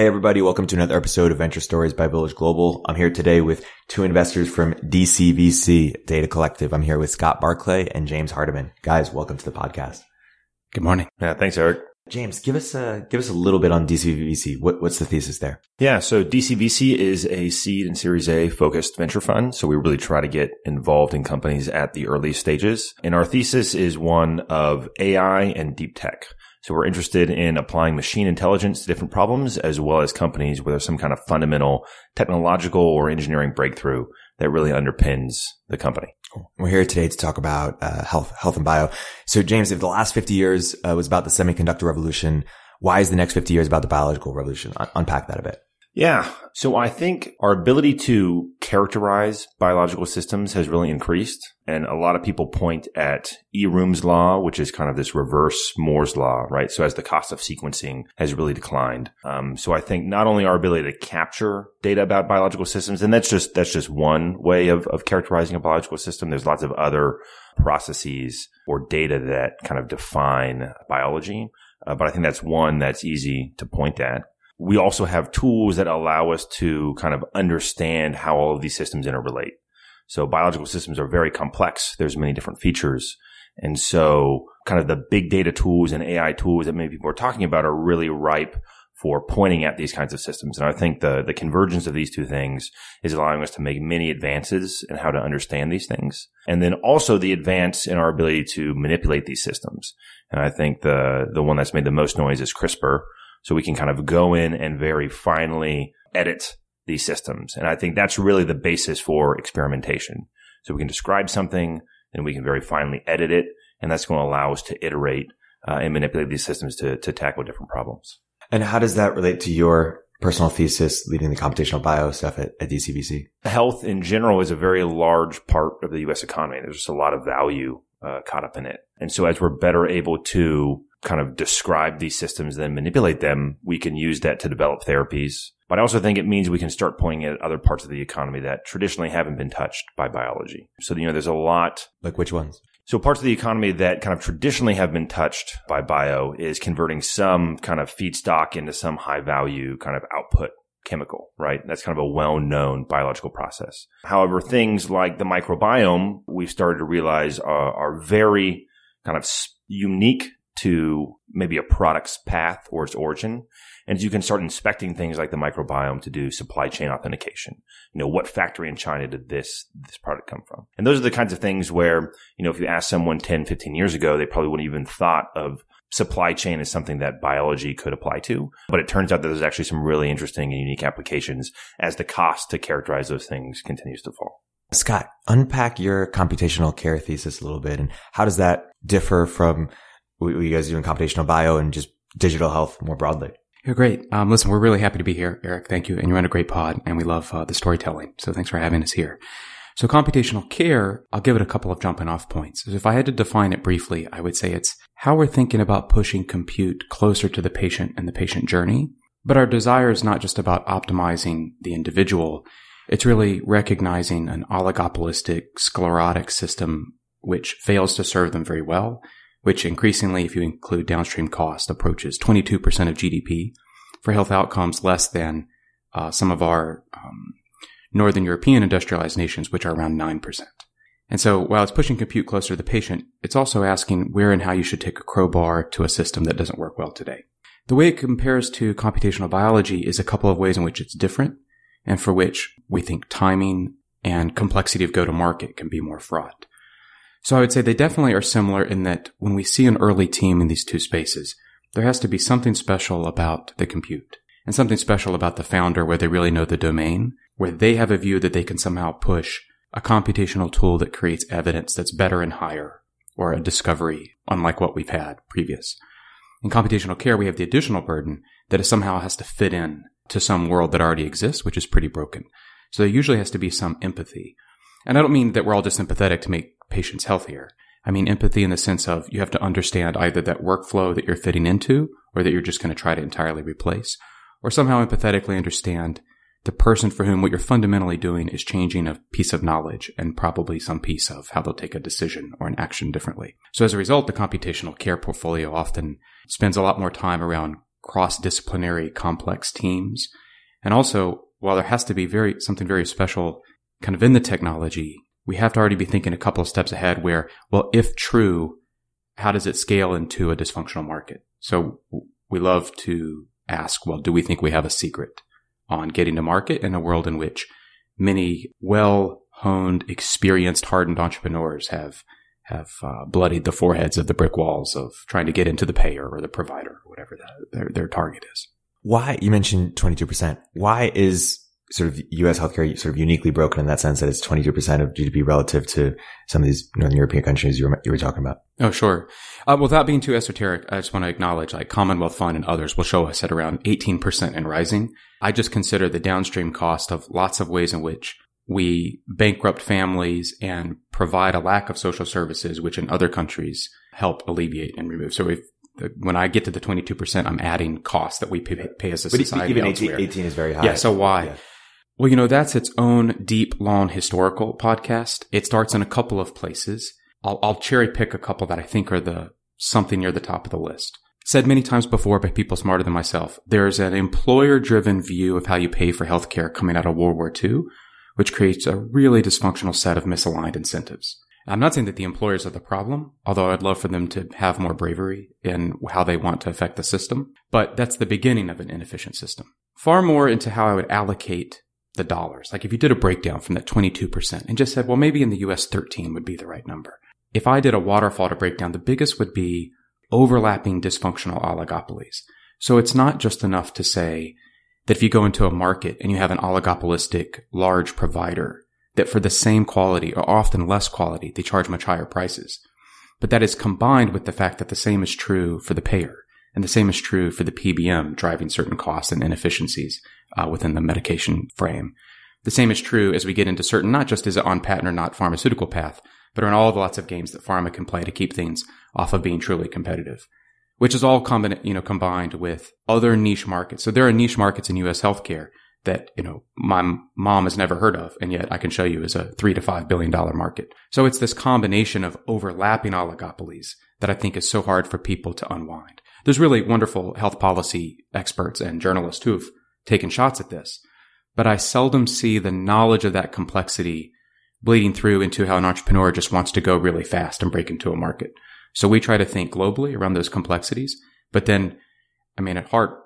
Hey, everybody. Welcome to another episode of Venture Stories by Village Global. I'm here today with two investors from DCVC Data Collective. I'm here with Scott Barclay and James Hardiman. Guys, welcome to the podcast. Good morning. Yeah, thanks, Erik. James, give us a, give us a little bit on DCVC. What, what's the thesis there? Yeah. So DCVC is a seed and series A focused venture fund. So we really try to get involved in companies at the early stages. And our thesis is one of AI and deep tech. So we're interested in applying machine intelligence to different problems as well as companies where there's some kind of fundamental technological or engineering breakthrough that really underpins the company. We're here today to talk about uh, health, health and bio. So James, if the last 50 years uh, was about the semiconductor revolution, why is the next 50 years about the biological revolution? Un- unpack that a bit. Yeah. So I think our ability to characterize biological systems has really increased. And a lot of people point at Eroom's law, which is kind of this reverse Moore's law, right? So as the cost of sequencing has really declined. Um, so I think not only our ability to capture data about biological systems, and that's just, that's just one way of, of characterizing a biological system. There's lots of other processes or data that kind of define biology. Uh, but I think that's one that's easy to point at we also have tools that allow us to kind of understand how all of these systems interrelate. So biological systems are very complex. There's many different features. And so kind of the big data tools and AI tools that many people are talking about are really ripe for pointing at these kinds of systems. And I think the, the convergence of these two things is allowing us to make many advances in how to understand these things. And then also the advance in our ability to manipulate these systems. And I think the, the one that's made the most noise is CRISPR, so we can kind of go in and very finely edit these systems. And I think that's really the basis for experimentation. So we can describe something and we can very finely edit it. And that's going to allow us to iterate uh, and manipulate these systems to, to tackle different problems. And how does that relate to your personal thesis leading the computational bio stuff at, at DCVC? Health in general is a very large part of the U.S. economy. There's just a lot of value uh, caught up in it. And so as we're better able to kind of describe these systems, then manipulate them, we can use that to develop therapies. But I also think it means we can start pointing at other parts of the economy that traditionally haven't been touched by biology. So, you know, there's a lot. Like which ones? So parts of the economy that kind of traditionally have been touched by bio is converting some kind of feedstock into some high value kind of output chemical, right? That's kind of a well-known biological process. However, things like the microbiome, we've started to realize are, are very kind of unique to maybe a product's path or its origin. And you can start inspecting things like the microbiome to do supply chain authentication. You know, what factory in China did this, this product come from? And those are the kinds of things where, you know, if you ask someone 10, 15 years ago, they probably wouldn't even thought of supply chain as something that biology could apply to. But it turns out that there's actually some really interesting and unique applications as the cost to characterize those things continues to fall. Scott, unpack your computational care thesis a little bit and how does that differ from what you guys do in computational bio and just digital health more broadly? You're great. Um, listen, we're really happy to be here, Erik. Thank you. And you're on a great pod and we love uh, the storytelling. So thanks for having us here. So computational care, I'll give it a couple of jumping off points. If I had to define it briefly, I would say it's how we're thinking about pushing compute closer to the patient and the patient journey. But our desire is not just about optimizing the individual. It's really recognizing an oligopolistic sclerotic system which fails to serve them very well which increasingly, if you include downstream cost, approaches 22% of GDP for health outcomes less than uh, some of our um, Northern European industrialized nations, which are around 9%. And so while it's pushing compute closer to the patient, it's also asking where and how you should take a crowbar to a system that doesn't work well today. The way it compares to computational biology is a couple of ways in which it's different and for which we think timing and complexity of go to market can be more fraught. So I would say they definitely are similar in that when we see an early team in these two spaces, there has to be something special about the compute and something special about the founder where they really know the domain, where they have a view that they can somehow push a computational tool that creates evidence that's better and higher or a discovery unlike what we've had previous. In computational care, we have the additional burden that it somehow has to fit in to some world that already exists, which is pretty broken. So there usually has to be some empathy. And I don't mean that we're all just sympathetic to make patients healthier. I mean empathy in the sense of you have to understand either that workflow that you're fitting into or that you're just going to try to entirely replace, or somehow empathetically understand the person for whom what you're fundamentally doing is changing a piece of knowledge and probably some piece of how they'll take a decision or an action differently. So as a result, the computational care portfolio often spends a lot more time around cross-disciplinary complex teams. And also, while there has to be very, something very special kind of in the technology, we have to already be thinking a couple of steps ahead where, well, if true, how does it scale into a dysfunctional market? So we love to ask, well, do we think we have a secret? on getting to market in a world in which many well honed, experienced, hardened entrepreneurs have have uh, bloodied the foreheads of the brick walls of trying to get into the payer or the provider or whatever their their target is. Why you mentioned twenty two percent? Why is sort of U.S. healthcare sort of uniquely broken in that sense that it's 22% of GDP relative to some of these Northern European countries you were, you were talking about? Oh, sure. Uh, without being too esoteric, I just want to acknowledge like Commonwealth Fund and others will show us at around 18% and rising. I just consider the downstream cost of lots of ways in which we bankrupt families and provide a lack of social services, which in other countries help alleviate and remove. So if when I get to the 22%, I'm adding costs that we pay, pay as a but society. Even 18, 18, is very high. Yeah. So why? Yeah. Well, you know, that's its own deep, long historical podcast. It starts in a couple of places. I'll, I'll cherry pick a couple that I think are the something near the top of the list. Said many times before by people smarter than myself, there's an employer driven view of how you pay for healthcare coming out of World War II, which creates a really dysfunctional set of misaligned incentives. I'm not saying that the employers are the problem, although I'd love for them to have more bravery in how they want to affect the system. But that's the beginning of an inefficient system. Far more into how I would allocate the dollars. Like if you did a breakdown from that 22% and just said, well, maybe in the US 13 would be the right number. If I did a waterfall to breakdown, the biggest would be overlapping dysfunctional oligopolies. So it's not just enough to say that if you go into a market and you have an oligopolistic large provider that for the same quality or often less quality, they charge much higher prices. But that is combined with the fact that the same is true for the payer and the same is true for the PBM driving certain costs and inefficiencies uh, within the medication frame. The same is true as we get into certain, not just is it on patent or not pharmaceutical path, but are in all the lots of games that pharma can play to keep things off of being truly competitive, which is all combined, you know, combined with other niche markets. So there are niche markets in U.S. healthcare that, you know, my mom has never heard of. And yet I can show you is a three to five billion dollar market. So it's this combination of overlapping oligopolies that I think is so hard for people to unwind. There's really wonderful health policy experts and journalists who've taken shots at this, but I seldom see the knowledge of that complexity bleeding through into how an entrepreneur just wants to go really fast and break into a market. So we try to think globally around those complexities, but then, I mean, at heart,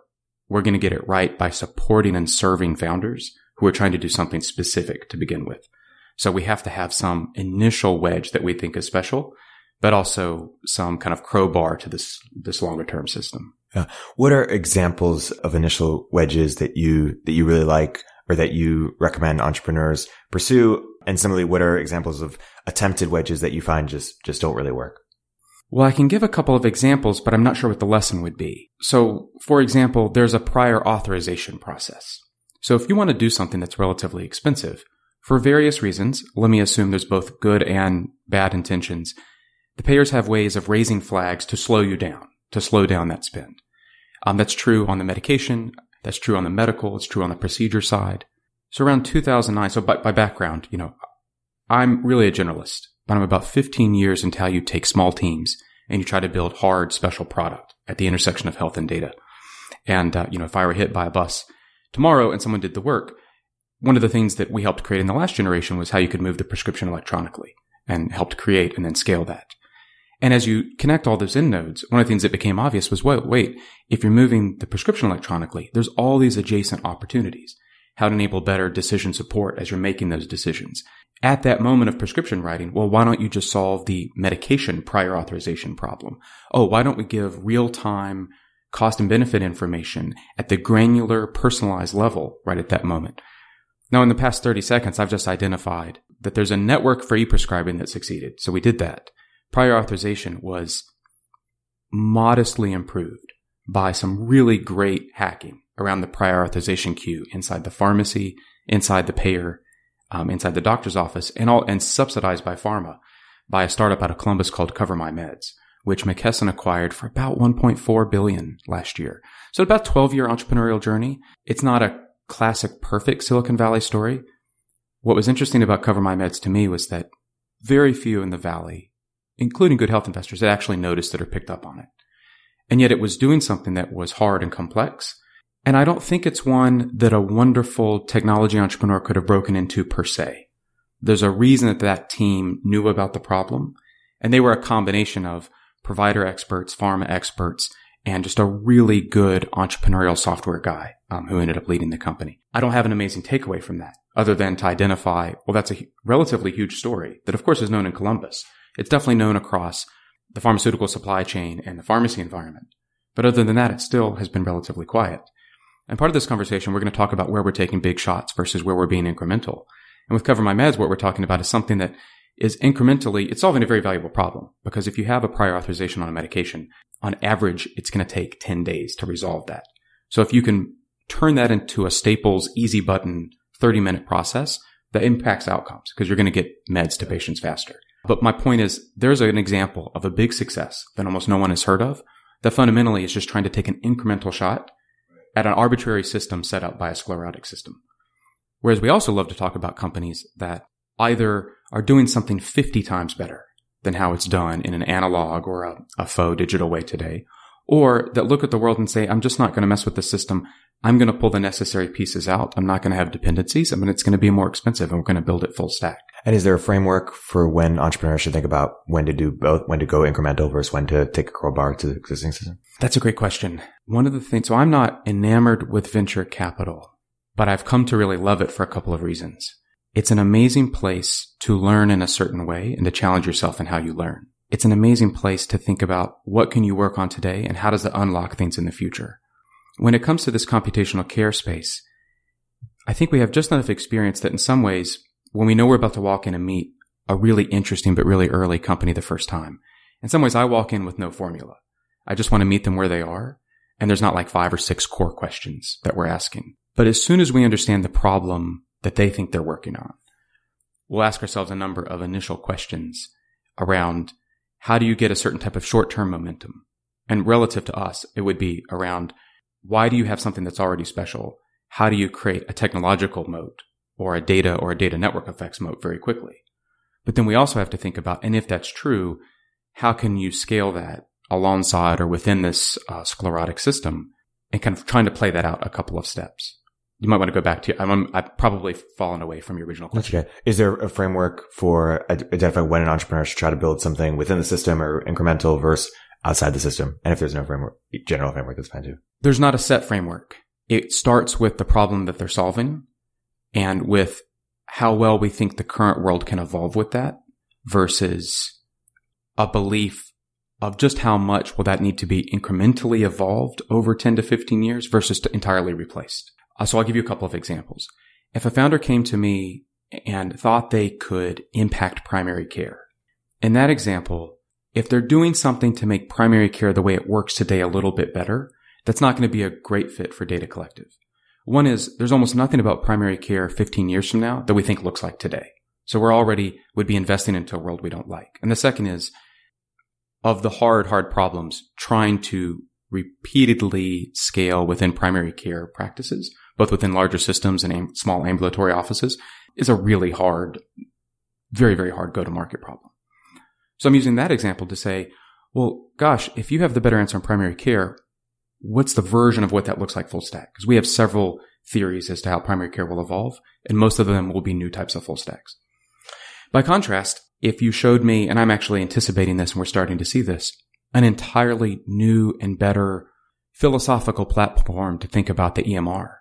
we're going to get it right by supporting and serving founders who are trying to do something specific to begin with. So we have to have some initial wedge that we think is special, but also some kind of crowbar to this, this longer term system. Yeah. What are examples of initial wedges that you, that you really like or that you recommend entrepreneurs pursue? And similarly, what are examples of attempted wedges that you find just, just don't really work? Well, I can give a couple of examples, but I'm not sure what the lesson would be. So, for example, there's a prior authorization process. So if you want to do something that's relatively expensive, for various reasons, let me assume there's both good and bad intentions, the payers have ways of raising flags to slow you down, to slow down that spend. Um, that's true on the medication. That's true on the medical. It's true on the procedure side. So around 2009, so by, by background, you know, I'm really a generalist, but I'm about 15 years into how you take small teams and you try to build hard special product at the intersection of health and data. And, uh, you know, if I were hit by a bus tomorrow and someone did the work, one of the things that we helped create in the last generation was how you could move the prescription electronically and helped create and then scale that. And as you connect all those end nodes, one of the things that became obvious was, wait, wait, if you're moving the prescription electronically, there's all these adjacent opportunities. How to enable better decision support as you're making those decisions. At that moment of prescription writing, well, why don't you just solve the medication prior authorization problem? Oh, why don't we give real time cost and benefit information at the granular personalized level right at that moment? Now, in the past 30 seconds, I've just identified that there's a network for e-prescribing that succeeded. So we did that prior authorization was modestly improved by some really great hacking around the prior authorization queue inside the pharmacy, inside the payer, um, inside the doctor's office, and all and subsidized by pharma. by a startup out of Columbus called Cover My Meds, which McKesson acquired for about 1.4 billion last year. So about 12 year entrepreneurial journey. It's not a classic perfect Silicon Valley story. What was interesting about Cover My Meds to me was that very few in the Valley, including good health investors, had actually noticed it or picked up on it. And yet it was doing something that was hard and complex. And I don't think it's one that a wonderful technology entrepreneur could have broken into per se. There's a reason that that team knew about the problem. And they were a combination of provider experts, pharma experts, and just a really good entrepreneurial software guy um, who ended up leading the company. I don't have an amazing takeaway from that other than to identify, well, that's a relatively huge story that of course is known in Columbus. It's definitely known across the pharmaceutical supply chain and the pharmacy environment. But other than that, it still has been relatively quiet. And part of this conversation, we're going to talk about where we're taking big shots versus where we're being incremental. And with Cover My Meds, what we're talking about is something that is incrementally, it's solving a very valuable problem. Because if you have a prior authorization on a medication, on average, it's going to take 10 days to resolve that. So if you can turn that into a Staples easy button 30 minute process, that impacts outcomes because you're going to get meds to patients faster. But my point is there's an example of a big success that almost no one has heard of that fundamentally is just trying to take an incremental shot at an arbitrary system set up by a sclerotic system. Whereas we also love to talk about companies that either are doing something 50 times better than how it's done in an analog or a, a faux digital way today, or that look at the world and say, I'm just not going to mess with the system. I'm going to pull the necessary pieces out. I'm not going to have dependencies. I mean, it's going to be more expensive and we're going to build it full stack. And is there a framework for when entrepreneurs should think about when to do both, when to go incremental versus when to take a crowbar to the existing system? That's a great question. One of the things, so I'm not enamored with venture capital, but I've come to really love it for a couple of reasons. It's an amazing place to learn in a certain way and to challenge yourself in how you learn. It's an amazing place to think about what can you work on today and how does it unlock things in the future. When it comes to this computational care space, I think we have just enough experience that in some ways, when we know we're about to walk in and meet a really interesting but really early company the first time, in some ways I walk in with no formula. I just want to meet them where they are. And there's not like five or six core questions that we're asking. But as soon as we understand the problem that they think they're working on, we'll ask ourselves a number of initial questions around how do you get a certain type of short term momentum? And relative to us, it would be around why do you have something that's already special? How do you create a technological moat or a data or a data network effects moat very quickly? But then we also have to think about, and if that's true, how can you scale that alongside or within this uh, sclerotic system and kind of trying to play that out a couple of steps? You might want to go back to, I'm, I've probably fallen away from your original question. Okay. Is there a framework for identifying when an entrepreneur should try to build something within the system or incremental versus outside the system? And if there's no framework, general framework, that's fine too. There's not a set framework. It starts with the problem that they're solving and with how well we think the current world can evolve with that versus a belief of just how much will that need to be incrementally evolved over 10 to 15 years versus entirely replaced. Uh, so I'll give you a couple of examples. If a founder came to me and thought they could impact primary care, in that example, if they're doing something to make primary care the way it works today a little bit better, that's not going to be a great fit for Data Collective. One is there's almost nothing about primary care 15 years from now that we think looks like today. So we're already would be investing into a world we don't like. And the second is of the hard, hard problems trying to repeatedly scale within primary care practices, both within larger systems and am- small ambulatory offices is a really hard, very, very hard go to market problem. So I'm using that example to say, well, gosh, if you have the better answer on primary care, what's the version of what that looks like full stack? Because we have several theories as to how primary care will evolve, and most of them will be new types of full stacks. By contrast, if you showed me, and I'm actually anticipating this and we're starting to see this, an entirely new and better philosophical platform to think about the EMR.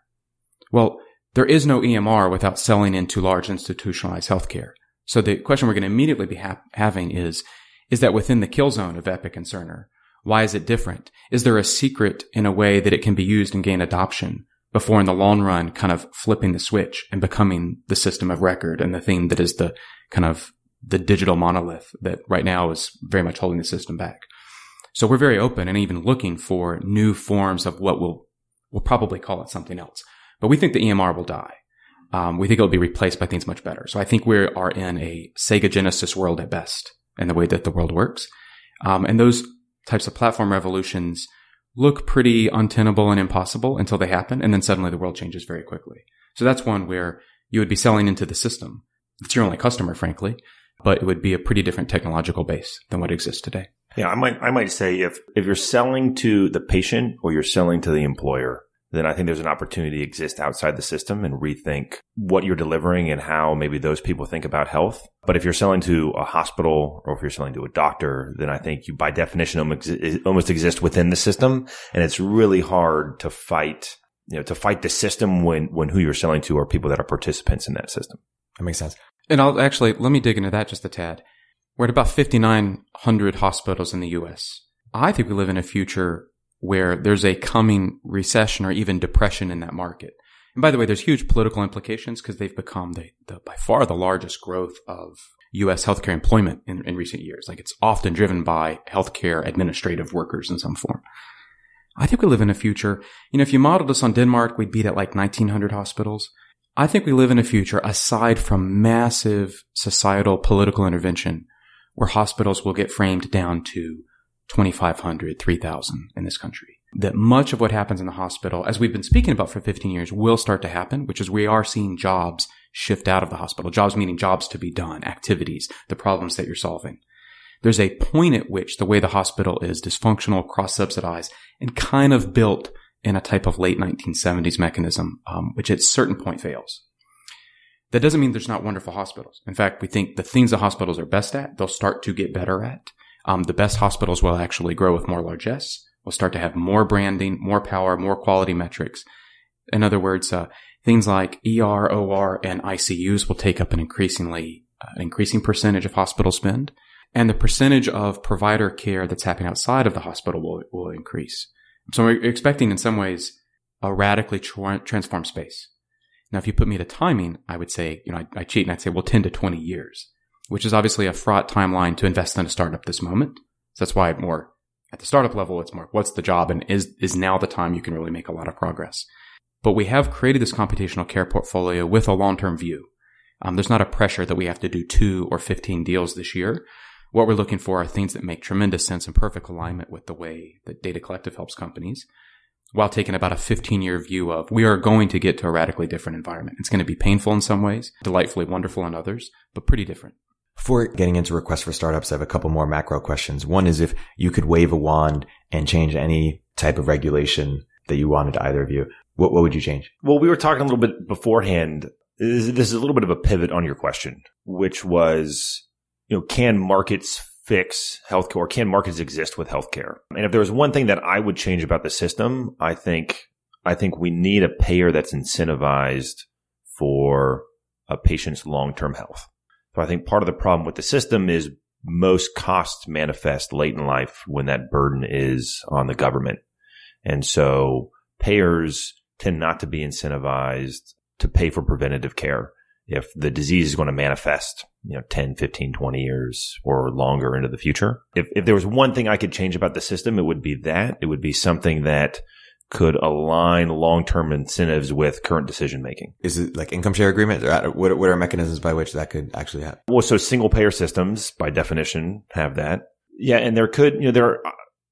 Well, there is no EMR without selling into large institutionalized healthcare. So the question we're going to immediately be ha- having is, is that within the kill zone of Epic and Cerner? Why is it different? Is there a secret in a way that it can be used and gain adoption before in the long run kind of flipping the switch and becoming the system of record and the thing that is the kind of the digital monolith that right now is very much holding the system back. So we're very open and even looking for new forms of what we'll, we'll probably call it something else. But we think the EMR will die um, we think it'll be replaced by things much better. So I think we are in a Sega Genesis world at best and the way that the world works. Um, and those types of platform revolutions look pretty untenable and impossible until they happen. And then suddenly the world changes very quickly. So that's one where you would be selling into the system. It's your only customer, frankly, but it would be a pretty different technological base than what exists today. Yeah, I might I might say if if you're selling to the patient or you're selling to the employer, then I think there's an opportunity to exist outside the system and rethink what you're delivering and how maybe those people think about health. But if you're selling to a hospital or if you're selling to a doctor, then I think you by definition almost exist within the system. And it's really hard to fight, you know, to fight the system when, when who you're selling to are people that are participants in that system. That makes sense. And I'll actually, let me dig into that just a tad. We're at about 5,900 hospitals in the US. I think we live in a future where there's a coming recession or even depression in that market. And by the way, there's huge political implications because they've become the, the, by far the largest growth of U.S. healthcare employment in, in recent years. Like it's often driven by healthcare administrative workers in some form. I think we live in a future, you know, if you modeled us on Denmark, we'd be at like 1900 hospitals. I think we live in a future aside from massive societal political intervention where hospitals will get framed down to 2,500, 3,000 in this country. That much of what happens in the hospital, as we've been speaking about for 15 years, will start to happen, which is we are seeing jobs shift out of the hospital. Jobs meaning jobs to be done, activities, the problems that you're solving. There's a point at which the way the hospital is dysfunctional, cross-subsidized, and kind of built in a type of late 1970s mechanism, um, which at certain point fails. That doesn't mean there's not wonderful hospitals. In fact, we think the things the hospitals are best at, they'll start to get better at. Um, the best hospitals will actually grow with more largesse. We'll start to have more branding, more power, more quality metrics. In other words, uh, things like ER, OR, and ICUs will take up an increasingly uh, increasing percentage of hospital spend, and the percentage of provider care that's happening outside of the hospital will, will increase. So we're expecting, in some ways, a radically tra- transformed space. Now, if you put me to timing, I would say, you know, I, I cheat and I'd say, well, 10 to 20 years which is obviously a fraught timeline to invest in a startup this moment. So that's why more at the startup level, it's more what's the job and is, is now the time you can really make a lot of progress. But we have created this computational care portfolio with a long-term view. Um, there's not a pressure that we have to do two or 15 deals this year. What we're looking for are things that make tremendous sense and perfect alignment with the way that Data Collective helps companies while taking about a 15 year view of we are going to get to a radically different environment. It's going to be painful in some ways, delightfully wonderful in others, but pretty different. Before getting into requests for startups, I have a couple more macro questions. One is if you could wave a wand and change any type of regulation that you wanted to either of you, what, what would you change? Well, we were talking a little bit beforehand. This is a little bit of a pivot on your question, which was, you know, can markets fix healthcare or can markets exist with healthcare? And if there was one thing that I would change about the system, I think, I think we need a payer that's incentivized for a patient's long-term health. So I think part of the problem with the system is most costs manifest late in life when that burden is on the government. And so payers tend not to be incentivized to pay for preventative care if the disease is going to manifest, you know, 10, 15, 20 years or longer into the future. If, if there was one thing I could change about the system, it would be that. It would be something that could align long-term incentives with current decision making. Is it like income share agreement? Uh, what, what are mechanisms by which that could actually happen? Well, so single payer systems by definition have that. Yeah. And there could, you know, there, are,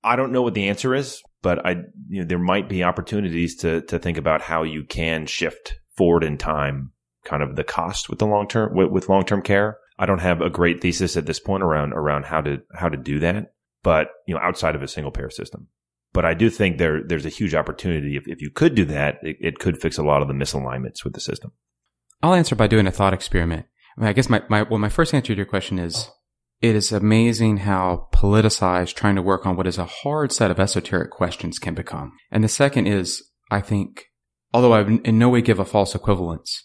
I don't know what the answer is, but I, you know, there might be opportunities to, to think about how you can shift forward in time kind of the cost with the long term, with, with long term care. I don't have a great thesis at this point around, around how to, how to do that, but, you know, outside of a single payer system. But I do think there there's a huge opportunity. If, if you could do that, it, it could fix a lot of the misalignments with the system. I'll answer by doing a thought experiment. I, mean, I guess my, my well, my first answer to your question is it is amazing how politicized trying to work on what is a hard set of esoteric questions can become. And the second is, I think, although I in no way give a false equivalence,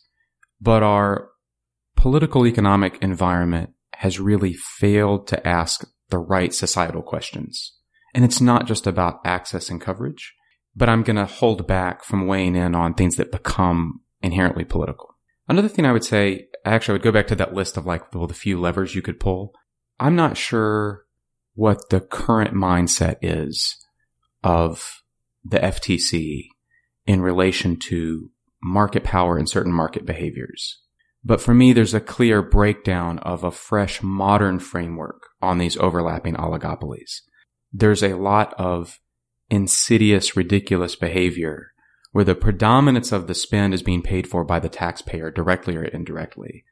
but our political economic environment has really failed to ask the right societal questions. And it's not just about access and coverage, but I'm going to hold back from weighing in on things that become inherently political. Another thing I would say, actually, I would go back to that list of like well, the few levers you could pull. I'm not sure what the current mindset is of the FTC in relation to market power and certain market behaviors. But for me, there's a clear breakdown of a fresh modern framework on these overlapping oligopolies. There's a lot of insidious, ridiculous behavior where the predominance of the spend is being paid for by the taxpayer directly or indirectly,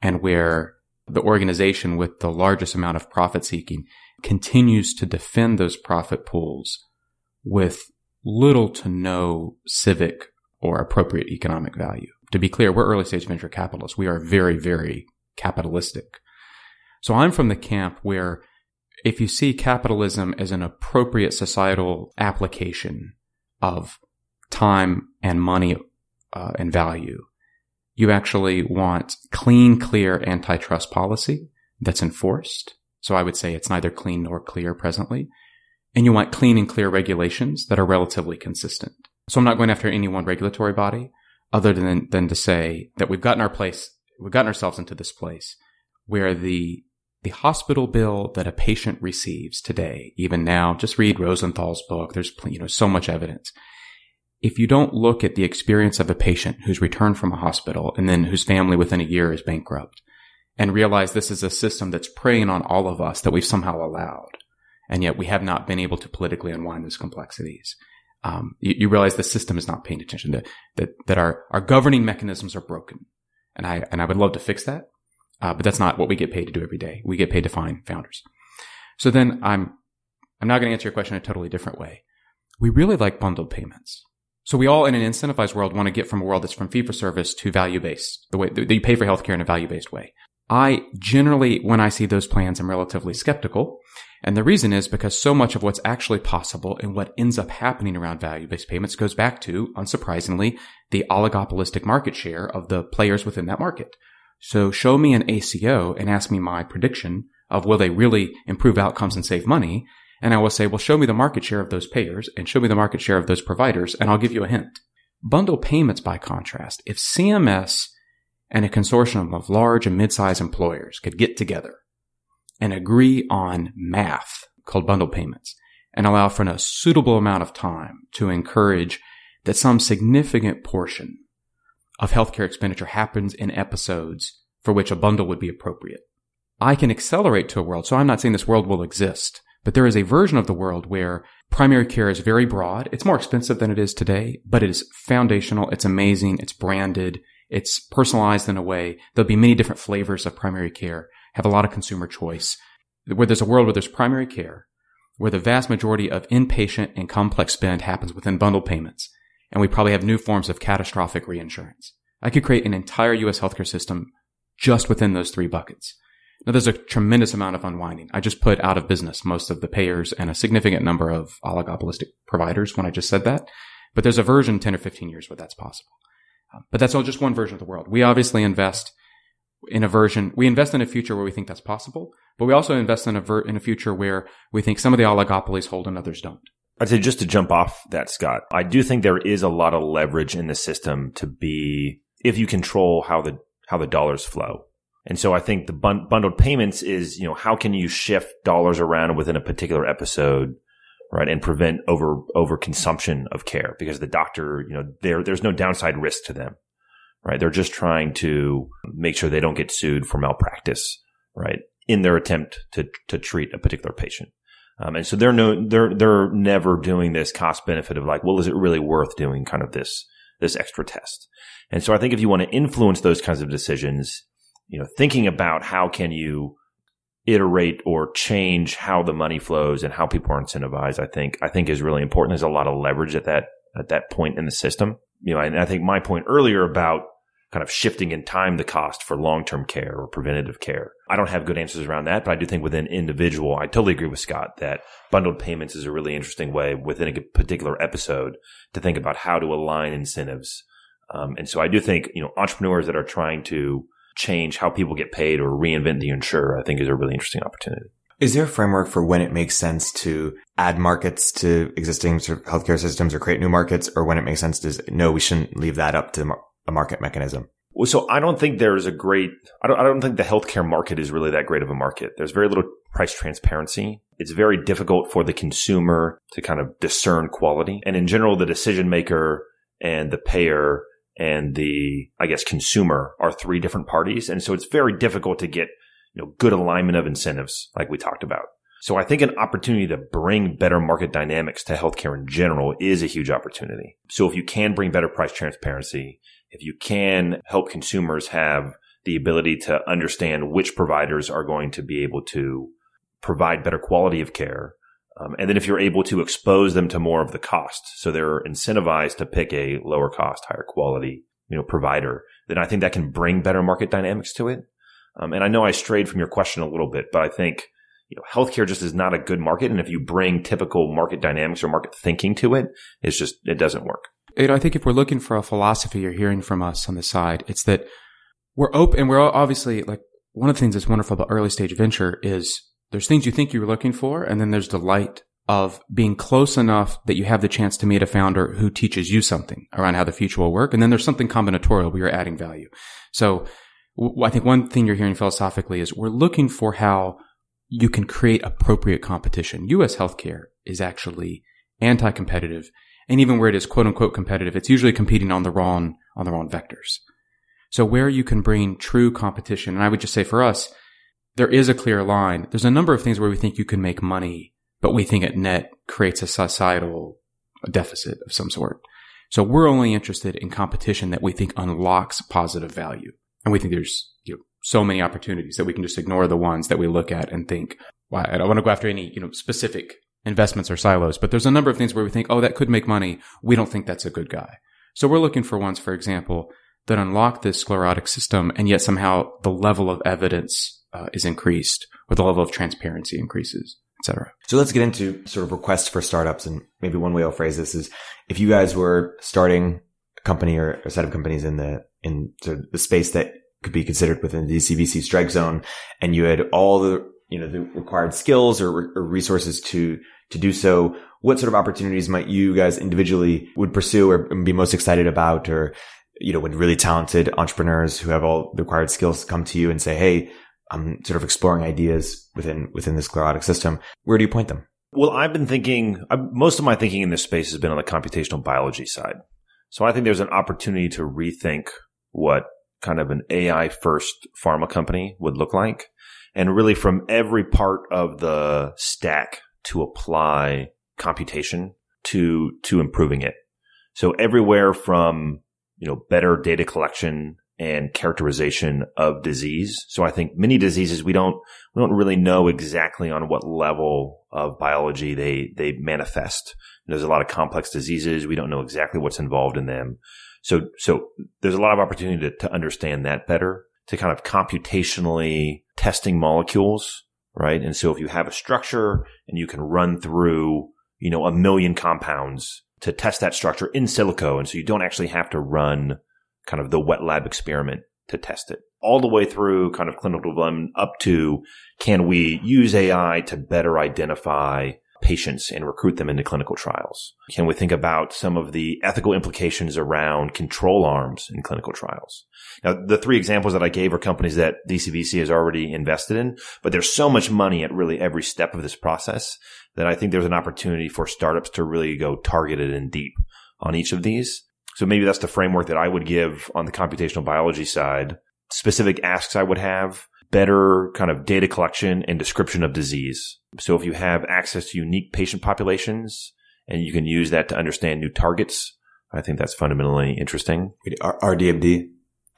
and where the organization with the largest amount of profit seeking continues to defend those profit pools with little to no civic or appropriate economic value. To be clear, we're early stage venture capitalists. We are very, very capitalistic. So I'm from the camp where if you see capitalism as an appropriate societal application of time and money uh, and value, you actually want clean, clear antitrust policy that's enforced. So I would say it's neither clean nor clear presently. And you want clean and clear regulations that are relatively consistent. So I'm not going after any one regulatory body other than, than to say that we've gotten our place, we've gotten ourselves into this place where the the hospital bill that a patient receives today, even now, just read Rosenthal's book. There's, you know, so much evidence. If you don't look at the experience of a patient who's returned from a hospital and then whose family within a year is bankrupt and realize this is a system that's preying on all of us that we've somehow allowed. And yet we have not been able to politically unwind those complexities. Um, you, you, realize the system is not paying attention to that, that our, our governing mechanisms are broken. And I, and I would love to fix that. Uh, but that's not what we get paid to do every day. We get paid to find founders. So then I'm, I'm now going to answer your question in a totally different way. We really like bundled payments. So we all in an incentivized world want to get from a world that's from fee for service to value based, the way that you pay for healthcare in a value based way. I generally, when I see those plans, I'm relatively skeptical. And the reason is because so much of what's actually possible and what ends up happening around value-based payments goes back to, unsurprisingly, the oligopolistic market share of the players within that market. So show me an ACO and ask me my prediction of will they really improve outcomes and save money? And I will say, well, show me the market share of those payers and show me the market share of those providers, and I'll give you a hint. Bundle payments, by contrast, if CMS and a consortium of large and mid-sized employers could get together and agree on math called bundle payments and allow for a suitable amount of time to encourage that some significant portion of healthcare expenditure happens in episodes for which a bundle would be appropriate. I can accelerate to a world. So I'm not saying this world will exist, but there is a version of the world where primary care is very broad. It's more expensive than it is today, but it is foundational. It's amazing. It's branded. It's personalized in a way. There'll be many different flavors of primary care, have a lot of consumer choice. Where there's a world where there's primary care, where the vast majority of inpatient and complex spend happens within bundle payments and we probably have new forms of catastrophic reinsurance. I could create an entire US healthcare system just within those three buckets. Now there's a tremendous amount of unwinding. I just put out of business most of the payers and a significant number of oligopolistic providers when I just said that. But there's a version 10 or 15 years where that's possible. Um, but that's all just one version of the world. We obviously invest in a version, we invest in a future where we think that's possible, but we also invest in a ver- in a future where we think some of the oligopolies hold and others don't. I'd say just to jump off that, Scott, I do think there is a lot of leverage in the system to be if you control how the how the dollars flow. And so I think the bun- bundled payments is, you know, how can you shift dollars around within a particular episode, right, and prevent over over consumption of care because the doctor, you know, there there's no downside risk to them, right? They're just trying to make sure they don't get sued for malpractice, right, in their attempt to to treat a particular patient. Um, and so they're no, they're, they're never doing this cost benefit of like, well, is it really worth doing kind of this, this extra test? And so I think if you want to influence those kinds of decisions, you know, thinking about how can you iterate or change how the money flows and how people are incentivized, I think, I think is really important. There's a lot of leverage at that, at that point in the system. You know, and I think my point earlier about kind of shifting in time the cost for long-term care or preventative care. I don't have good answers around that, but I do think within individual, I totally agree with Scott that bundled payments is a really interesting way within a particular episode to think about how to align incentives. Um, and so I do think, you know, entrepreneurs that are trying to change how people get paid or reinvent the insurer, I think is a really interesting opportunity. Is there a framework for when it makes sense to add markets to existing sort of healthcare systems or create new markets or when it makes sense to no, we shouldn't leave that up to a market mechanism? Well, so I don't think there's a great, I don't, I don't think the healthcare market is really that great of a market. There's very little price transparency. It's very difficult for the consumer to kind of discern quality. And in general, the decision maker and the payer and the, I guess, consumer are three different parties. And so it's very difficult to get, you know, good alignment of incentives like we talked about. So I think an opportunity to bring better market dynamics to healthcare in general is a huge opportunity. So if you can bring better price transparency, if you can help consumers have the ability to understand which providers are going to be able to provide better quality of care, um, and then if you're able to expose them to more of the cost, so they're incentivized to pick a lower cost, higher quality, you know, provider, then I think that can bring better market dynamics to it. Um, and I know I strayed from your question a little bit, but I think you know, healthcare just is not a good market. And if you bring typical market dynamics or market thinking to it, it's just, it doesn't work. You know, I think if we're looking for a philosophy you're hearing from us on the side, it's that we're open and we're obviously like one of the things that's wonderful about early stage venture is there's things you think you're looking for. And then there's delight of being close enough that you have the chance to meet a founder who teaches you something around how the future will work. And then there's something combinatorial where you're adding value. So I think one thing you're hearing philosophically is we're looking for how you can create appropriate competition. US healthcare is actually anti-competitive. And even where it is quote unquote competitive, it's usually competing on the wrong, on the wrong vectors. So where you can bring true competition, and I would just say for us, there is a clear line. There's a number of things where we think you can make money, but we think at net creates a societal deficit of some sort. So we're only interested in competition that we think unlocks positive value. And we think there's you know, so many opportunities that we can just ignore the ones that we look at and think, well, I don't want to go after any, you know, specific investments or silos, but there's a number of things where we think, oh, that could make money. We don't think that's a good guy. So we're looking for ones, for example, that unlock this sclerotic system and yet somehow the level of evidence uh, is increased or the level of transparency increases, etc. So let's get into sort of requests for startups. And maybe one way I'll phrase this is if you guys were starting a company or a set of companies in the, in sort of the space that could be considered within the DCVC strike zone and you had all the, you know, the required skills or, or resources to, to do so, what sort of opportunities might you guys individually would pursue or be most excited about or, you know, when really talented entrepreneurs who have all the required skills come to you and say, Hey, I'm sort of exploring ideas within, within this sclerotic system. Where do you point them? Well, I've been thinking, most of my thinking in this space has been on the computational biology side. So I think there's an opportunity to rethink what kind of an AI first pharma company would look like. And really from every part of the stack to apply computation to, to improving it. So everywhere from, you know, better data collection and characterization of disease. So I think many diseases we don't, we don't really know exactly on what level of biology they, they manifest. There's a lot of complex diseases. We don't know exactly what's involved in them. So, so there's a lot of opportunity to, to understand that better, to kind of computationally testing molecules, right? And so if you have a structure and you can run through, you know, a million compounds to test that structure in silico. And so you don't actually have to run kind of the wet lab experiment to test it all the way through kind of clinical development up to can we use AI to better identify patients and recruit them into clinical trials? Can we think about some of the ethical implications around control arms in clinical trials? Now, the three examples that I gave are companies that DCVC has already invested in, but there's so much money at really every step of this process that I think there's an opportunity for startups to really go targeted and deep on each of these. So maybe that's the framework that I would give on the computational biology side. Specific asks I would have better kind of data collection and description of disease. So if you have access to unique patient populations and you can use that to understand new targets, I think that's fundamentally interesting. RDMD.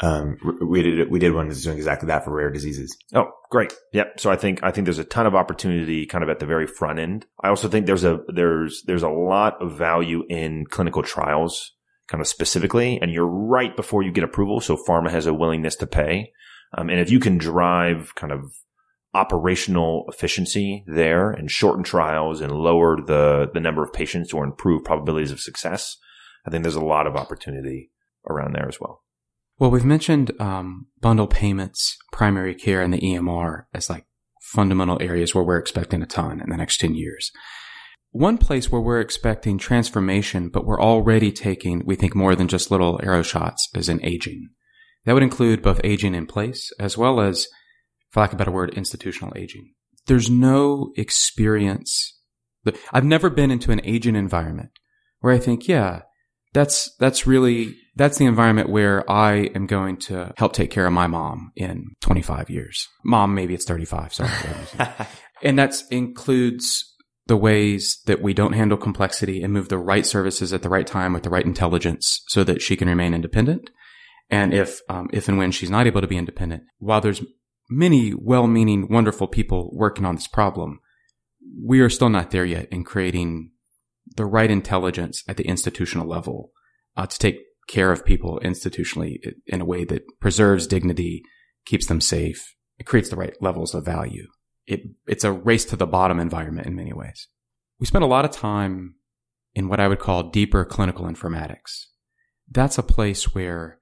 Um, we did we did one that's doing exactly that for rare diseases. Oh, great! Yep. So I think I think there's a ton of opportunity kind of at the very front end. I also think there's a there's there's a lot of value in clinical trials, kind of specifically, and you're right before you get approval, so pharma has a willingness to pay. Um, and if you can drive kind of operational efficiency there and shorten trials and lower the, the number of patients or improve probabilities of success, I think there's a lot of opportunity around there as well. Well, we've mentioned um, bundle payments, primary care, and the EMR as like fundamental areas where we're expecting a ton in the next 10 years. One place where we're expecting transformation, but we're already taking, we think, more than just little arrow shots is in aging. That would include both aging in place as well as, for lack of a better word, institutional aging. There's no experience. I've never been into an aging environment where I think, yeah, that's that's really that's the environment where I am going to help take care of my mom in 25 years. Mom, maybe it's 35. Sorry. and that includes the ways that we don't handle complexity and move the right services at the right time with the right intelligence so that she can remain independent. And if, um, if and when she's not able to be independent, while there's many well-meaning, wonderful people working on this problem, we are still not there yet in creating the right intelligence at the institutional level uh, to take care of people institutionally in a way that preserves dignity, keeps them safe, it creates the right levels of value. It, it's a race to the bottom environment in many ways. We spend a lot of time in what I would call deeper clinical informatics. That's a place where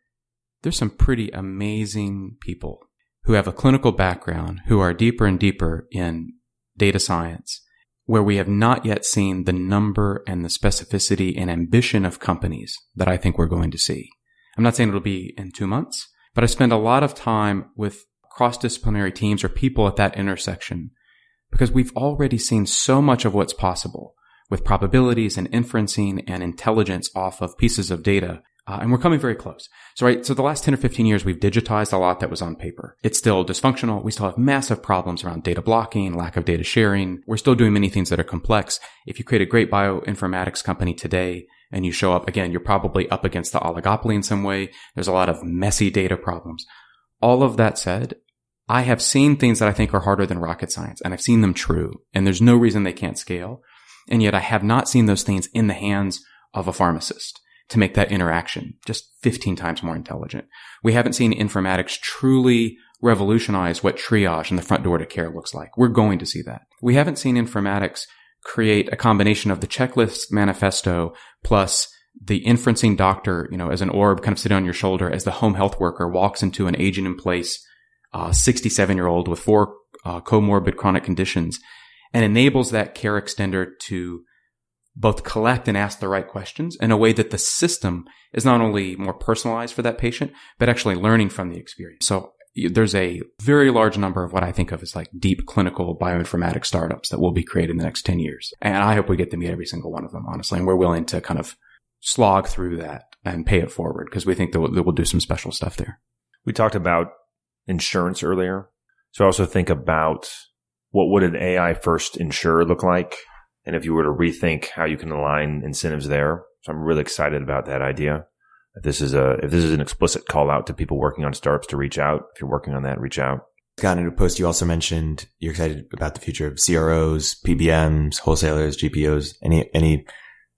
there's some pretty amazing people who have a clinical background, who are deeper and deeper in data science, where we have not yet seen the number and the specificity and ambition of companies that I think we're going to see. I'm not saying it'll be in two months, but I spend a lot of time with cross-disciplinary teams or people at that intersection because we've already seen so much of what's possible with probabilities and inferencing and intelligence off of pieces of data uh, and we're coming very close. So, right. So the last 10 or 15 years, we've digitized a lot that was on paper. It's still dysfunctional. We still have massive problems around data blocking, lack of data sharing. We're still doing many things that are complex. If you create a great bioinformatics company today and you show up again, you're probably up against the oligopoly in some way. There's a lot of messy data problems. All of that said, I have seen things that I think are harder than rocket science and I've seen them true and there's no reason they can't scale. And yet I have not seen those things in the hands of a pharmacist to make that interaction just 15 times more intelligent. We haven't seen informatics truly revolutionize what triage and the front door to care looks like. We're going to see that. We haven't seen informatics create a combination of the checklist manifesto plus the inferencing doctor, you know, as an orb kind of sitting on your shoulder as the home health worker walks into an aging in place, uh, 67 year old with four uh, comorbid chronic conditions and enables that care extender to both collect and ask the right questions in a way that the system is not only more personalized for that patient, but actually learning from the experience. So there's a very large number of what I think of as like deep clinical bioinformatics startups that will be created in the next 10 years. And I hope we get to meet every single one of them, honestly. And we're willing to kind of slog through that and pay it forward because we think that we'll, that we'll do some special stuff there. We talked about insurance earlier. So I also think about what would an AI first insurer look like? And if you were to rethink how you can align incentives there, so I'm really excited about that idea. If this is a, if this is an explicit call out to people working on startups to reach out, if you're working on that, reach out. Scott, in a post, you also mentioned you're excited about the future of CROs, PBMs, wholesalers, GPOs. Any, any,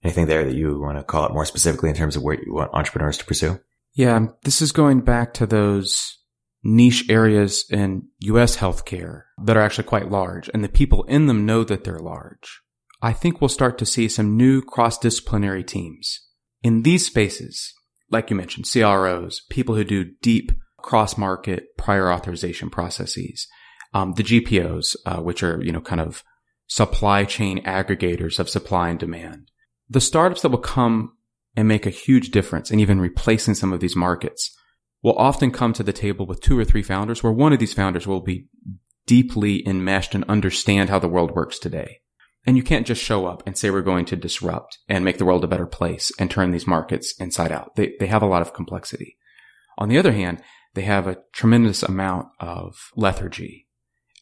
anything there that you want to call out more specifically in terms of where you want entrepreneurs to pursue? Yeah, this is going back to those niche areas in US healthcare that are actually quite large and the people in them know that they're large. I think we'll start to see some new cross-disciplinary teams. In these spaces, like you mentioned, CROs, people who do deep cross-market prior authorization processes, um, the GPOs, uh, which are, you know, kind of supply chain aggregators of supply and demand. The startups that will come and make a huge difference and even replacing some of these markets will often come to the table with two or three founders where one of these founders will be deeply enmeshed and understand how the world works today. And you can't just show up and say we're going to disrupt and make the world a better place and turn these markets inside out. They, they have a lot of complexity. On the other hand, they have a tremendous amount of lethargy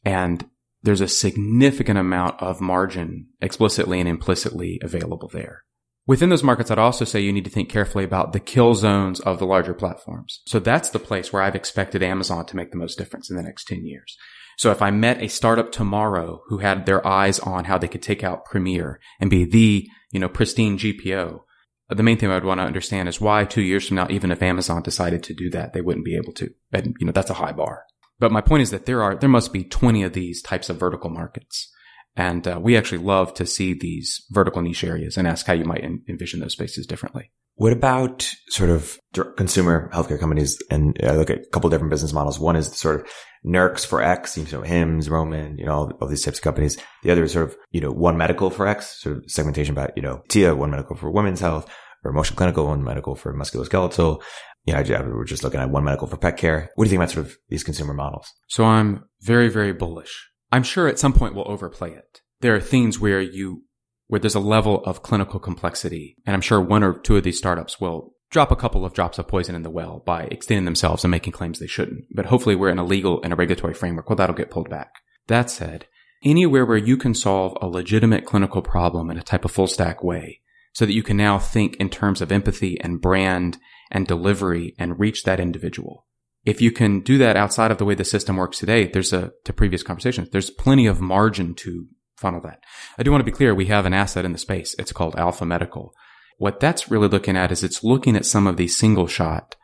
and there's a significant amount of margin explicitly and implicitly available there. Within those markets, I'd also say you need to think carefully about the kill zones of the larger platforms. So that's the place where I've expected Amazon to make the most difference in the next 10 years. So if I met a startup tomorrow who had their eyes on how they could take out Premier and be the, you know, pristine GPO, the main thing I would want to understand is why two years from now, even if Amazon decided to do that, they wouldn't be able to. And, you know, that's a high bar. But my point is that there are, there must be 20 of these types of vertical markets. And uh, we actually love to see these vertical niche areas and ask how you might envision those spaces differently. What about sort of consumer healthcare companies? And I look at a couple different business models. One is sort of Nurx for X, you know, Hims, Roman, you know, all, all, these types of companies. The other is sort of, you know, One Medical for X, sort of segmentation about, you know, TIA, One Medical for women's health, or Motion Clinical, One Medical for musculoskeletal. You know, we're just looking at One Medical for pet care. What do you think about sort of these consumer models? So I'm very, very bullish. I'm sure at some point we'll overplay it. There are things where you where there's a level of clinical complexity. And I'm sure one or two of these startups will drop a couple of drops of poison in the well by extending themselves and making claims they shouldn't. But hopefully we're in a legal and a regulatory framework. Well, that'll get pulled back. That said, anywhere where you can solve a legitimate clinical problem in a type of full stack way so that you can now think in terms of empathy and brand and delivery and reach that individual. If you can do that outside of the way the system works today, there's a, to previous conversations, there's plenty of margin to funnel that. I do want to be clear. We have an asset in the space. It's called Alpha Medical. What that's really looking at is it's looking at some of these single shot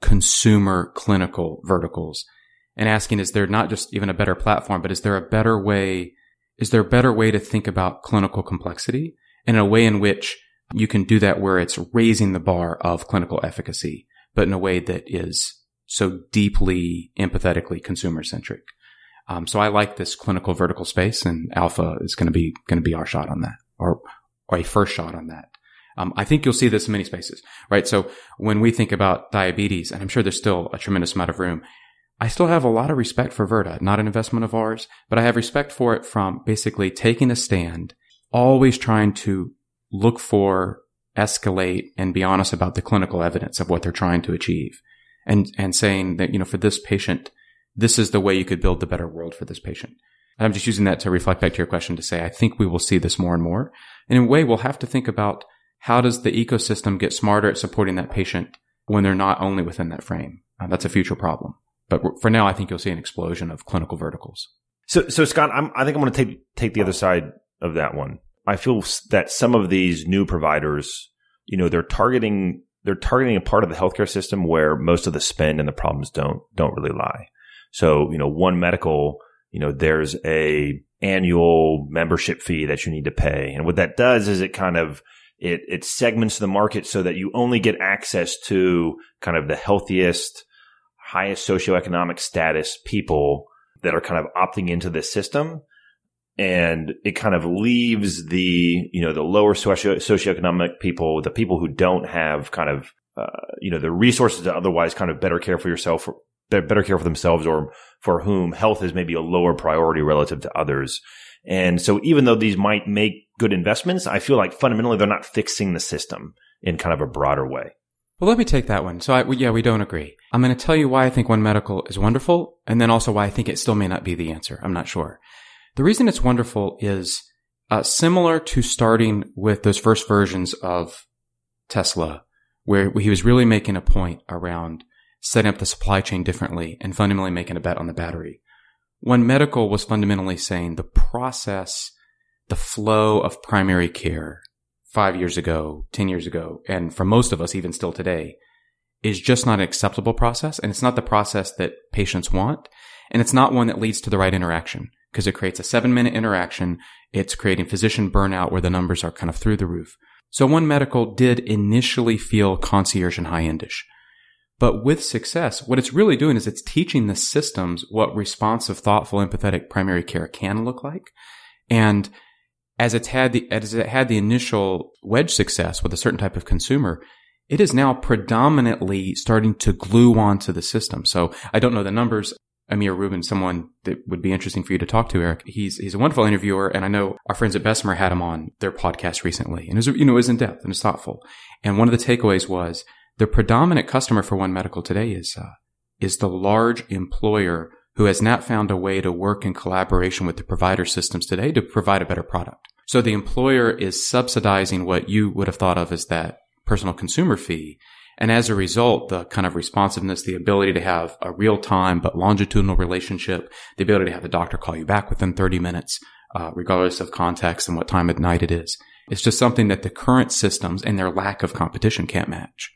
consumer clinical verticals and asking, is there not just even a better platform, but is there a better way? Is there a better way to think about clinical complexity and a way in which you can do that where it's raising the bar of clinical efficacy, but in a way that is so deeply empathetically consumer centric. Um, so I like this clinical vertical space and alpha is going to be, going to be our shot on that or, or a first shot on that. Um, I think you'll see this in many spaces, right? So when we think about diabetes, and I'm sure there's still a tremendous amount of room, I still have a lot of respect for Virta, not an investment of ours, but I have respect for it from basically taking a stand, always trying to look for, escalate, and be honest about the clinical evidence of what they're trying to achieve. And, and saying that, you know, for this patient, this is the way you could build the better world for this patient. And I'm just using that to reflect back to your question to say, I think we will see this more and more. And in a way, we'll have to think about how does the ecosystem get smarter at supporting that patient when they're not only within that frame? Uh, that's a future problem. But for now, I think you'll see an explosion of clinical verticals. So, so Scott, I'm, I think I'm going to take take the other side of that one. I feel that some of these new providers, you know, they're targeting they're targeting a part of the healthcare system where most of the spend and the problems don't don't really lie. So, you know, one medical, you know, there's a annual membership fee that you need to pay, and what that does is it kind of it it segments the market so that you only get access to kind of the healthiest, highest socioeconomic status people that are kind of opting into this system. And it kind of leaves the you know the lower socio- socioeconomic people, the people who don't have kind of uh, you know the resources to otherwise kind of better care for yourself, better care for themselves, or for whom health is maybe a lower priority relative to others. And so, even though these might make good investments, I feel like fundamentally they're not fixing the system in kind of a broader way. Well, let me take that one. So, I, yeah, we don't agree. I'm going to tell you why I think One Medical is wonderful, and then also why I think it still may not be the answer. I'm not sure. The reason it's wonderful is uh, similar to starting with those first versions of Tesla, where he was really making a point around setting up the supply chain differently and fundamentally making a bet on the battery. One medical was fundamentally saying the process, the flow of primary care five years ago, 10 years ago, and for most of us, even still today, is just not an acceptable process. And it's not the process that patients want. And it's not one that leads to the right interaction because it creates a seven minute interaction. It's creating physician burnout where the numbers are kind of through the roof. So one medical did initially feel concierge and high endish. But with success, what it's really doing is it's teaching the systems what responsive, thoughtful, empathetic primary care can look like. And as it's had the, as it had the initial wedge success with a certain type of consumer, it is now predominantly starting to glue onto the system. So I don't know the numbers. Amir Rubin, someone that would be interesting for you to talk to, Erik. He's he's a wonderful interviewer, and I know our friends at Bessemer had him on their podcast recently, and it was you know it was in depth and it's thoughtful. And one of the takeaways was the predominant customer for One Medical today is uh, is the large employer who has not found a way to work in collaboration with the provider systems today to provide a better product. So the employer is subsidizing what you would have thought of as that personal consumer fee and as a result, the kind of responsiveness, the ability to have a real time but longitudinal relationship, the ability to have the doctor call you back within 30 minutes, uh, regardless of context and what time of night it is. It's just something that the current systems and their lack of competition can't match.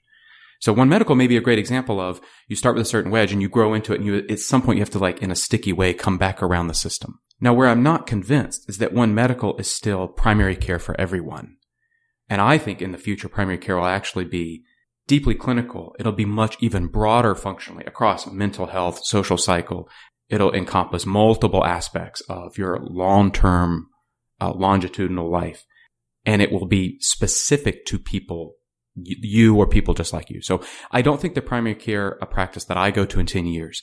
So one medical may be a great example of you start with a certain wedge and you grow into it and you, at some point you have to like in a sticky way come back around the system. Now where I'm not convinced is that one medical is still primary care for everyone. And I think in the future primary care will actually be deeply clinical. It'll be much even broader functionally across mental health, social cycle. It'll encompass multiple aspects of your long-term, uh, longitudinal life. And it will be specific to people, you or people just like you. So I don't think the primary care a practice that I go to in 10 years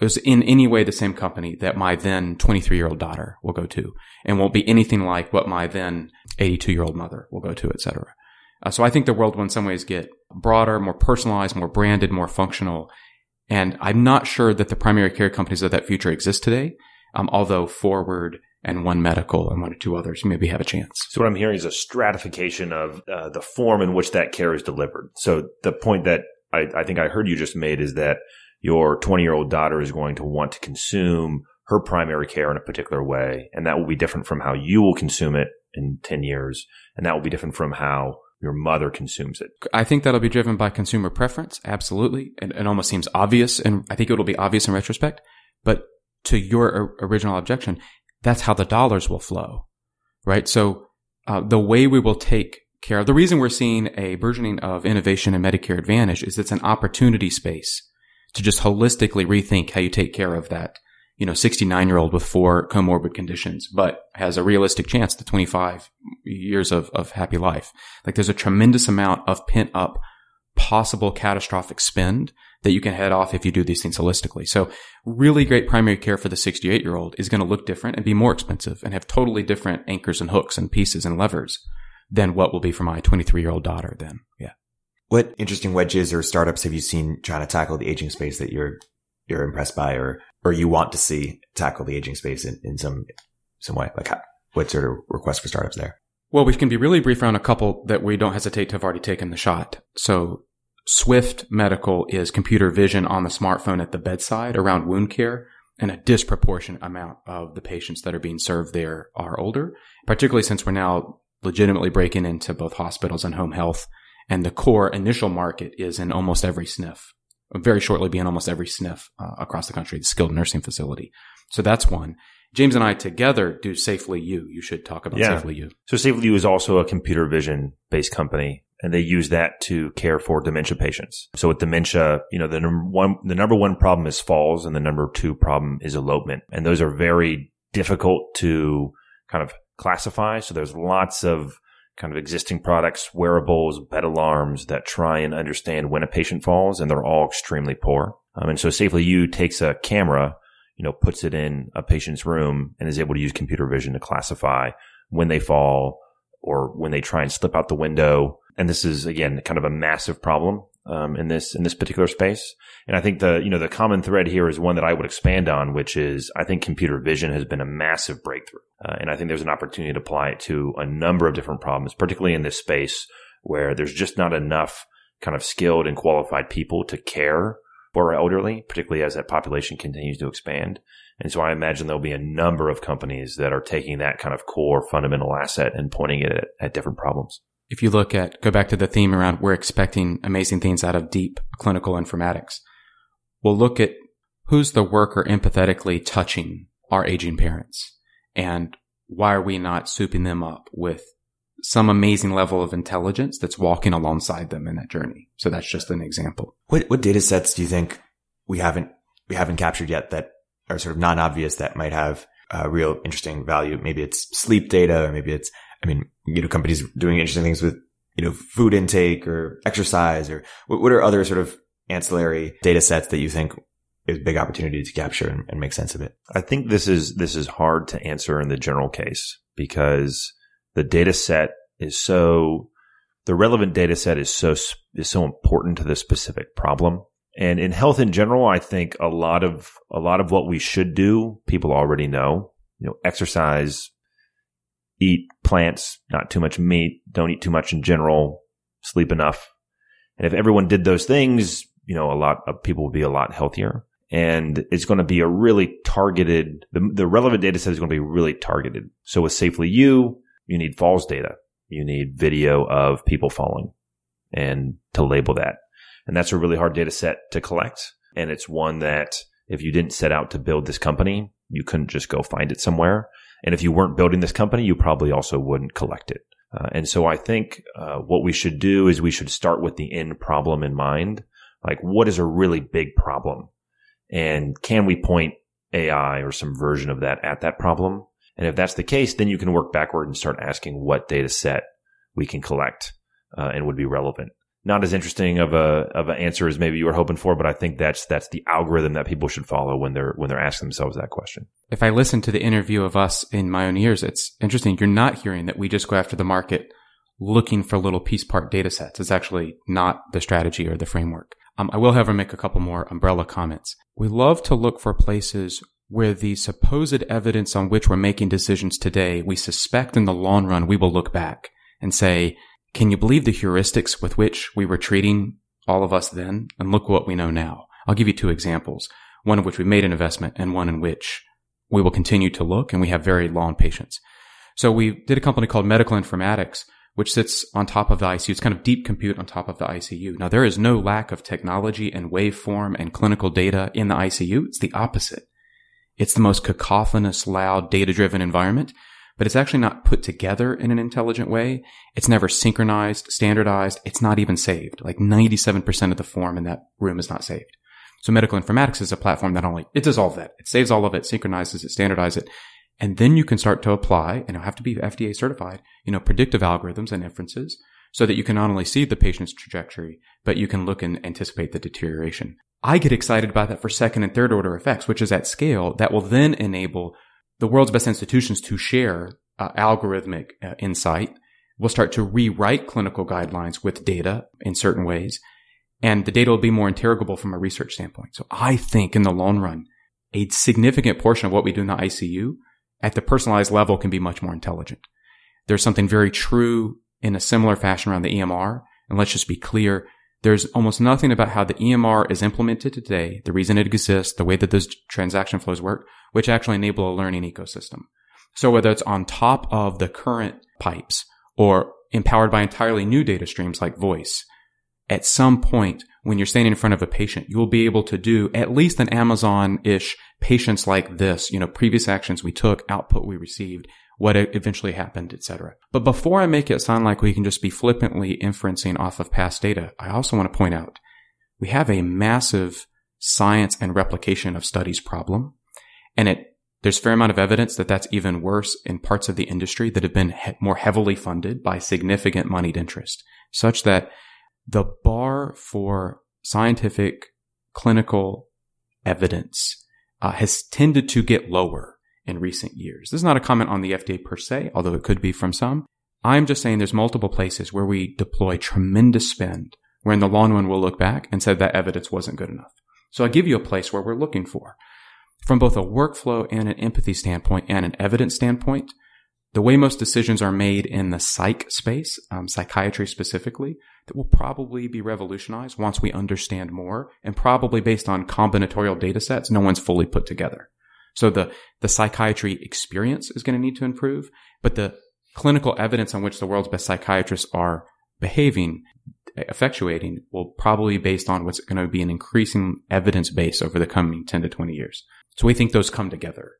is in any way the same company that my then 23 year old daughter will go to and won't be anything like what my then 82 year old mother will go to, et cetera. Uh, so I think the world will in some ways get broader, more personalized, more branded, more functional. And I'm not sure that the primary care companies of that future exist today. Um, although Forward and One Medical and one or two others maybe have a chance. So what I'm hearing is a stratification of uh, the form in which that care is delivered. So the point that I, I think I heard you just made is that your 20 year old daughter is going to want to consume her primary care in a particular way. And that will be different from how you will consume it in 10 years. And that will be different from how your mother consumes it. I think that'll be driven by consumer preference. Absolutely. And it almost seems obvious. And I think it'll be obvious in retrospect. But to your original objection, that's how the dollars will flow. Right. So uh, the way we will take care of the reason we're seeing a burgeoning of innovation in Medicare Advantage is it's an opportunity space to just holistically rethink how you take care of that, you know, 69 year old with four comorbid conditions, but has a realistic chance to 25 years of, of happy life. Like there's a tremendous amount of pent up possible catastrophic spend that you can head off if you do these things holistically. So really great primary care for the 68 year old is going to look different and be more expensive and have totally different anchors and hooks and pieces and levers than what will be for my 23 year old daughter then. Yeah. What interesting wedges or startups have you seen trying to tackle the aging space that you're you're impressed by, or or you want to see tackle the aging space in, in some some way? Like, how, what sort of requests for startups there? Well, we can be really brief around a couple that we don't hesitate to have already taken the shot. So, Swift Medical is computer vision on the smartphone at the bedside around wound care, and a disproportionate amount of the patients that are being served there are older, particularly since we're now legitimately breaking into both hospitals and home health and the core initial market is in almost every sniff, Very shortly be in almost every sniff uh, across the country, the skilled nursing facility. So that's one. James and I together do Safely You. You should talk about yeah. Safely You. So Safely You is also a computer vision based company and they use that to care for dementia patients. So with dementia, you know, the number one, the number one problem is falls and the number two problem is elopement. And those are very difficult to kind of classify. So there's lots of kind of existing products, wearables, bed alarms that try and understand when a patient falls, and they're all extremely poor. Um, and so Safely You takes a camera, you know, puts it in a patient's room and is able to use computer vision to classify when they fall or when they try and slip out the window. And this is again kind of a massive problem um, in this in this particular space. And I think the you know the common thread here is one that I would expand on, which is I think computer vision has been a massive breakthrough, uh, and I think there's an opportunity to apply it to a number of different problems, particularly in this space where there's just not enough kind of skilled and qualified people to care for our elderly, particularly as that population continues to expand. And so I imagine there'll be a number of companies that are taking that kind of core fundamental asset and pointing it at, at different problems if you look at, go back to the theme around we're expecting amazing things out of deep clinical informatics. We'll look at who's the worker empathetically touching our aging parents and why are we not souping them up with some amazing level of intelligence that's walking alongside them in that journey. So that's just an example. What, what data sets do you think we haven't, we haven't captured yet that are sort of non-obvious that might have a real interesting value? Maybe it's sleep data or maybe it's I mean, you know, companies doing interesting things with, you know, food intake or exercise or what are other sort of ancillary data sets that you think is big opportunity to capture and, and make sense of it? I think this is, this is hard to answer in the general case because the data set is so, the relevant data set is so, is so important to the specific problem. And in health in general, I think a lot of, a lot of what we should do, people already know, you know, exercise, eat plants, not too much meat, don't eat too much in general, sleep enough. And if everyone did those things, you know, a lot of people would be a lot healthier. And it's going to be a really targeted, the, the relevant data set is going to be really targeted. So with Safely You, you need falls data. You need video of people falling and to label that. And that's a really hard data set to collect. And it's one that if you didn't set out to build this company, you couldn't just go find it somewhere. And if you weren't building this company, you probably also wouldn't collect it. Uh, and so I think uh, what we should do is we should start with the end problem in mind. Like, what is a really big problem? And can we point AI or some version of that at that problem? And if that's the case, then you can work backward and start asking what data set we can collect uh, and would be relevant. Not as interesting of a of an answer as maybe you were hoping for, but I think that's that's the algorithm that people should follow when they're when they're asking themselves that question. If I listen to the interview of us in my own ears, it's interesting. You're not hearing that we just go after the market looking for little piece part data sets. It's actually not the strategy or the framework. Um, I will, however, make a couple more umbrella comments. We love to look for places where the supposed evidence on which we're making decisions today, we suspect in the long run we will look back and say, can you believe the heuristics with which we were treating all of us then? And look what we know now. I'll give you two examples, one of which we made an investment and one in which we will continue to look and we have very long patience. So we did a company called Medical Informatics, which sits on top of the ICU. It's kind of deep compute on top of the ICU. Now there is no lack of technology and waveform and clinical data in the ICU. It's the opposite. It's the most cacophonous, loud, data driven environment, but it's actually not put together in an intelligent way. It's never synchronized, standardized. It's not even saved. Like 97% of the form in that room is not saved. So medical informatics is a platform that only, it does all that. It saves all of it, synchronizes it, standardizes it. And then you can start to apply, and it'll have to be FDA certified, you know, predictive algorithms and inferences so that you can not only see the patient's trajectory, but you can look and anticipate the deterioration. I get excited about that for second and third order effects, which is at scale that will then enable the world's best institutions to share uh, algorithmic uh, insight. We'll start to rewrite clinical guidelines with data in certain ways, and the data will be more interrogable from a research standpoint. So I think in the long run, a significant portion of what we do in the ICU at the personalized level can be much more intelligent. There's something very true in a similar fashion around the EMR. And let's just be clear. There's almost nothing about how the EMR is implemented today, the reason it exists, the way that those transaction flows work, which actually enable a learning ecosystem. So whether it's on top of the current pipes or empowered by entirely new data streams like voice, at some point when you're standing in front of a patient, you will be able to do at least an Amazon-ish patients like this, you know, previous actions we took, output we received, what eventually happened, etc. But before I make it sound like we can just be flippantly inferencing off of past data, I also want to point out we have a massive science and replication of studies problem. And it, there's fair amount of evidence that that's even worse in parts of the industry that have been he- more heavily funded by significant moneyed interest, such that the bar for scientific clinical evidence uh, has tended to get lower in recent years. This is not a comment on the FDA per se, although it could be from some. I'm just saying there's multiple places where we deploy tremendous spend, where in the long run we'll look back and said that evidence wasn't good enough. So I'll give you a place where we're looking for. From both a workflow and an empathy standpoint and an evidence standpoint, the way most decisions are made in the psych space, um, psychiatry specifically, that will probably be revolutionized once we understand more and probably based on combinatorial data sets no one's fully put together. So the, the psychiatry experience is going to need to improve, but the clinical evidence on which the world's best psychiatrists are behaving, effectuating will probably be based on what's going to be an increasing evidence base over the coming 10 to 20 years. So we think those come together.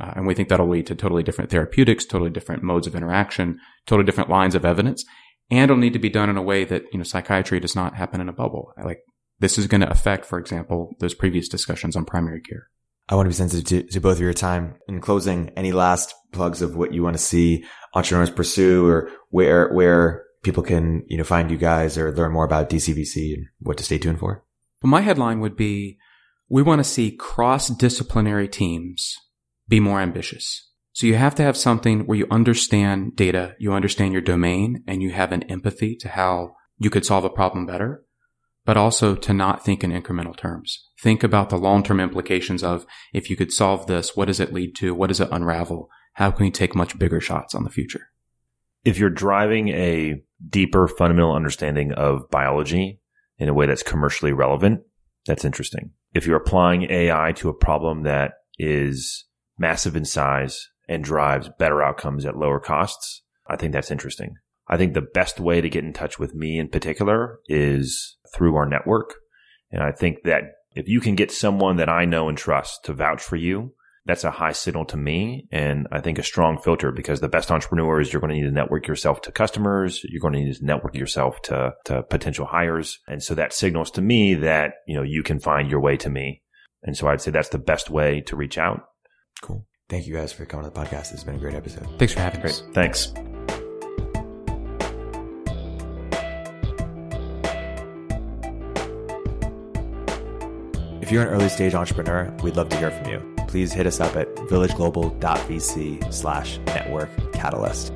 Uh, and we think that'll lead to totally different therapeutics, totally different modes of interaction, totally different lines of evidence. And it'll need to be done in a way that, you know, psychiatry does not happen in a bubble. Like this is going to affect, for example, those previous discussions on primary care. I want to be sensitive to, to both of your time. In closing, any last plugs of what you want to see entrepreneurs pursue or where, where people can, you know, find you guys or learn more about DCVC and what to stay tuned for? Well, my headline would be, we want to see cross-disciplinary teams be more ambitious. So you have to have something where you understand data, you understand your domain, and you have an empathy to how you could solve a problem better but also to not think in incremental terms. Think about the long-term implications of if you could solve this, what does it lead to? What does it unravel? How can we take much bigger shots on the future? If you're driving a deeper fundamental understanding of biology in a way that's commercially relevant, that's interesting. If you're applying AI to a problem that is massive in size and drives better outcomes at lower costs, I think that's interesting. I think the best way to get in touch with me in particular is through our network. And I think that if you can get someone that I know and trust to vouch for you, that's a high signal to me. And I think a strong filter because the best entrepreneurs, you're going to need to network yourself to customers. You're going to need to network yourself to, to potential hires. And so that signals to me that, you know, you can find your way to me. And so I'd say that's the best way to reach out. Cool. Thank you guys for coming to the podcast. This has been a great episode. Thanks for having great. us. Thanks. If you're an early stage entrepreneur, we'd love to hear from you Please hit us up at villageglobal.vc slash network catalyst.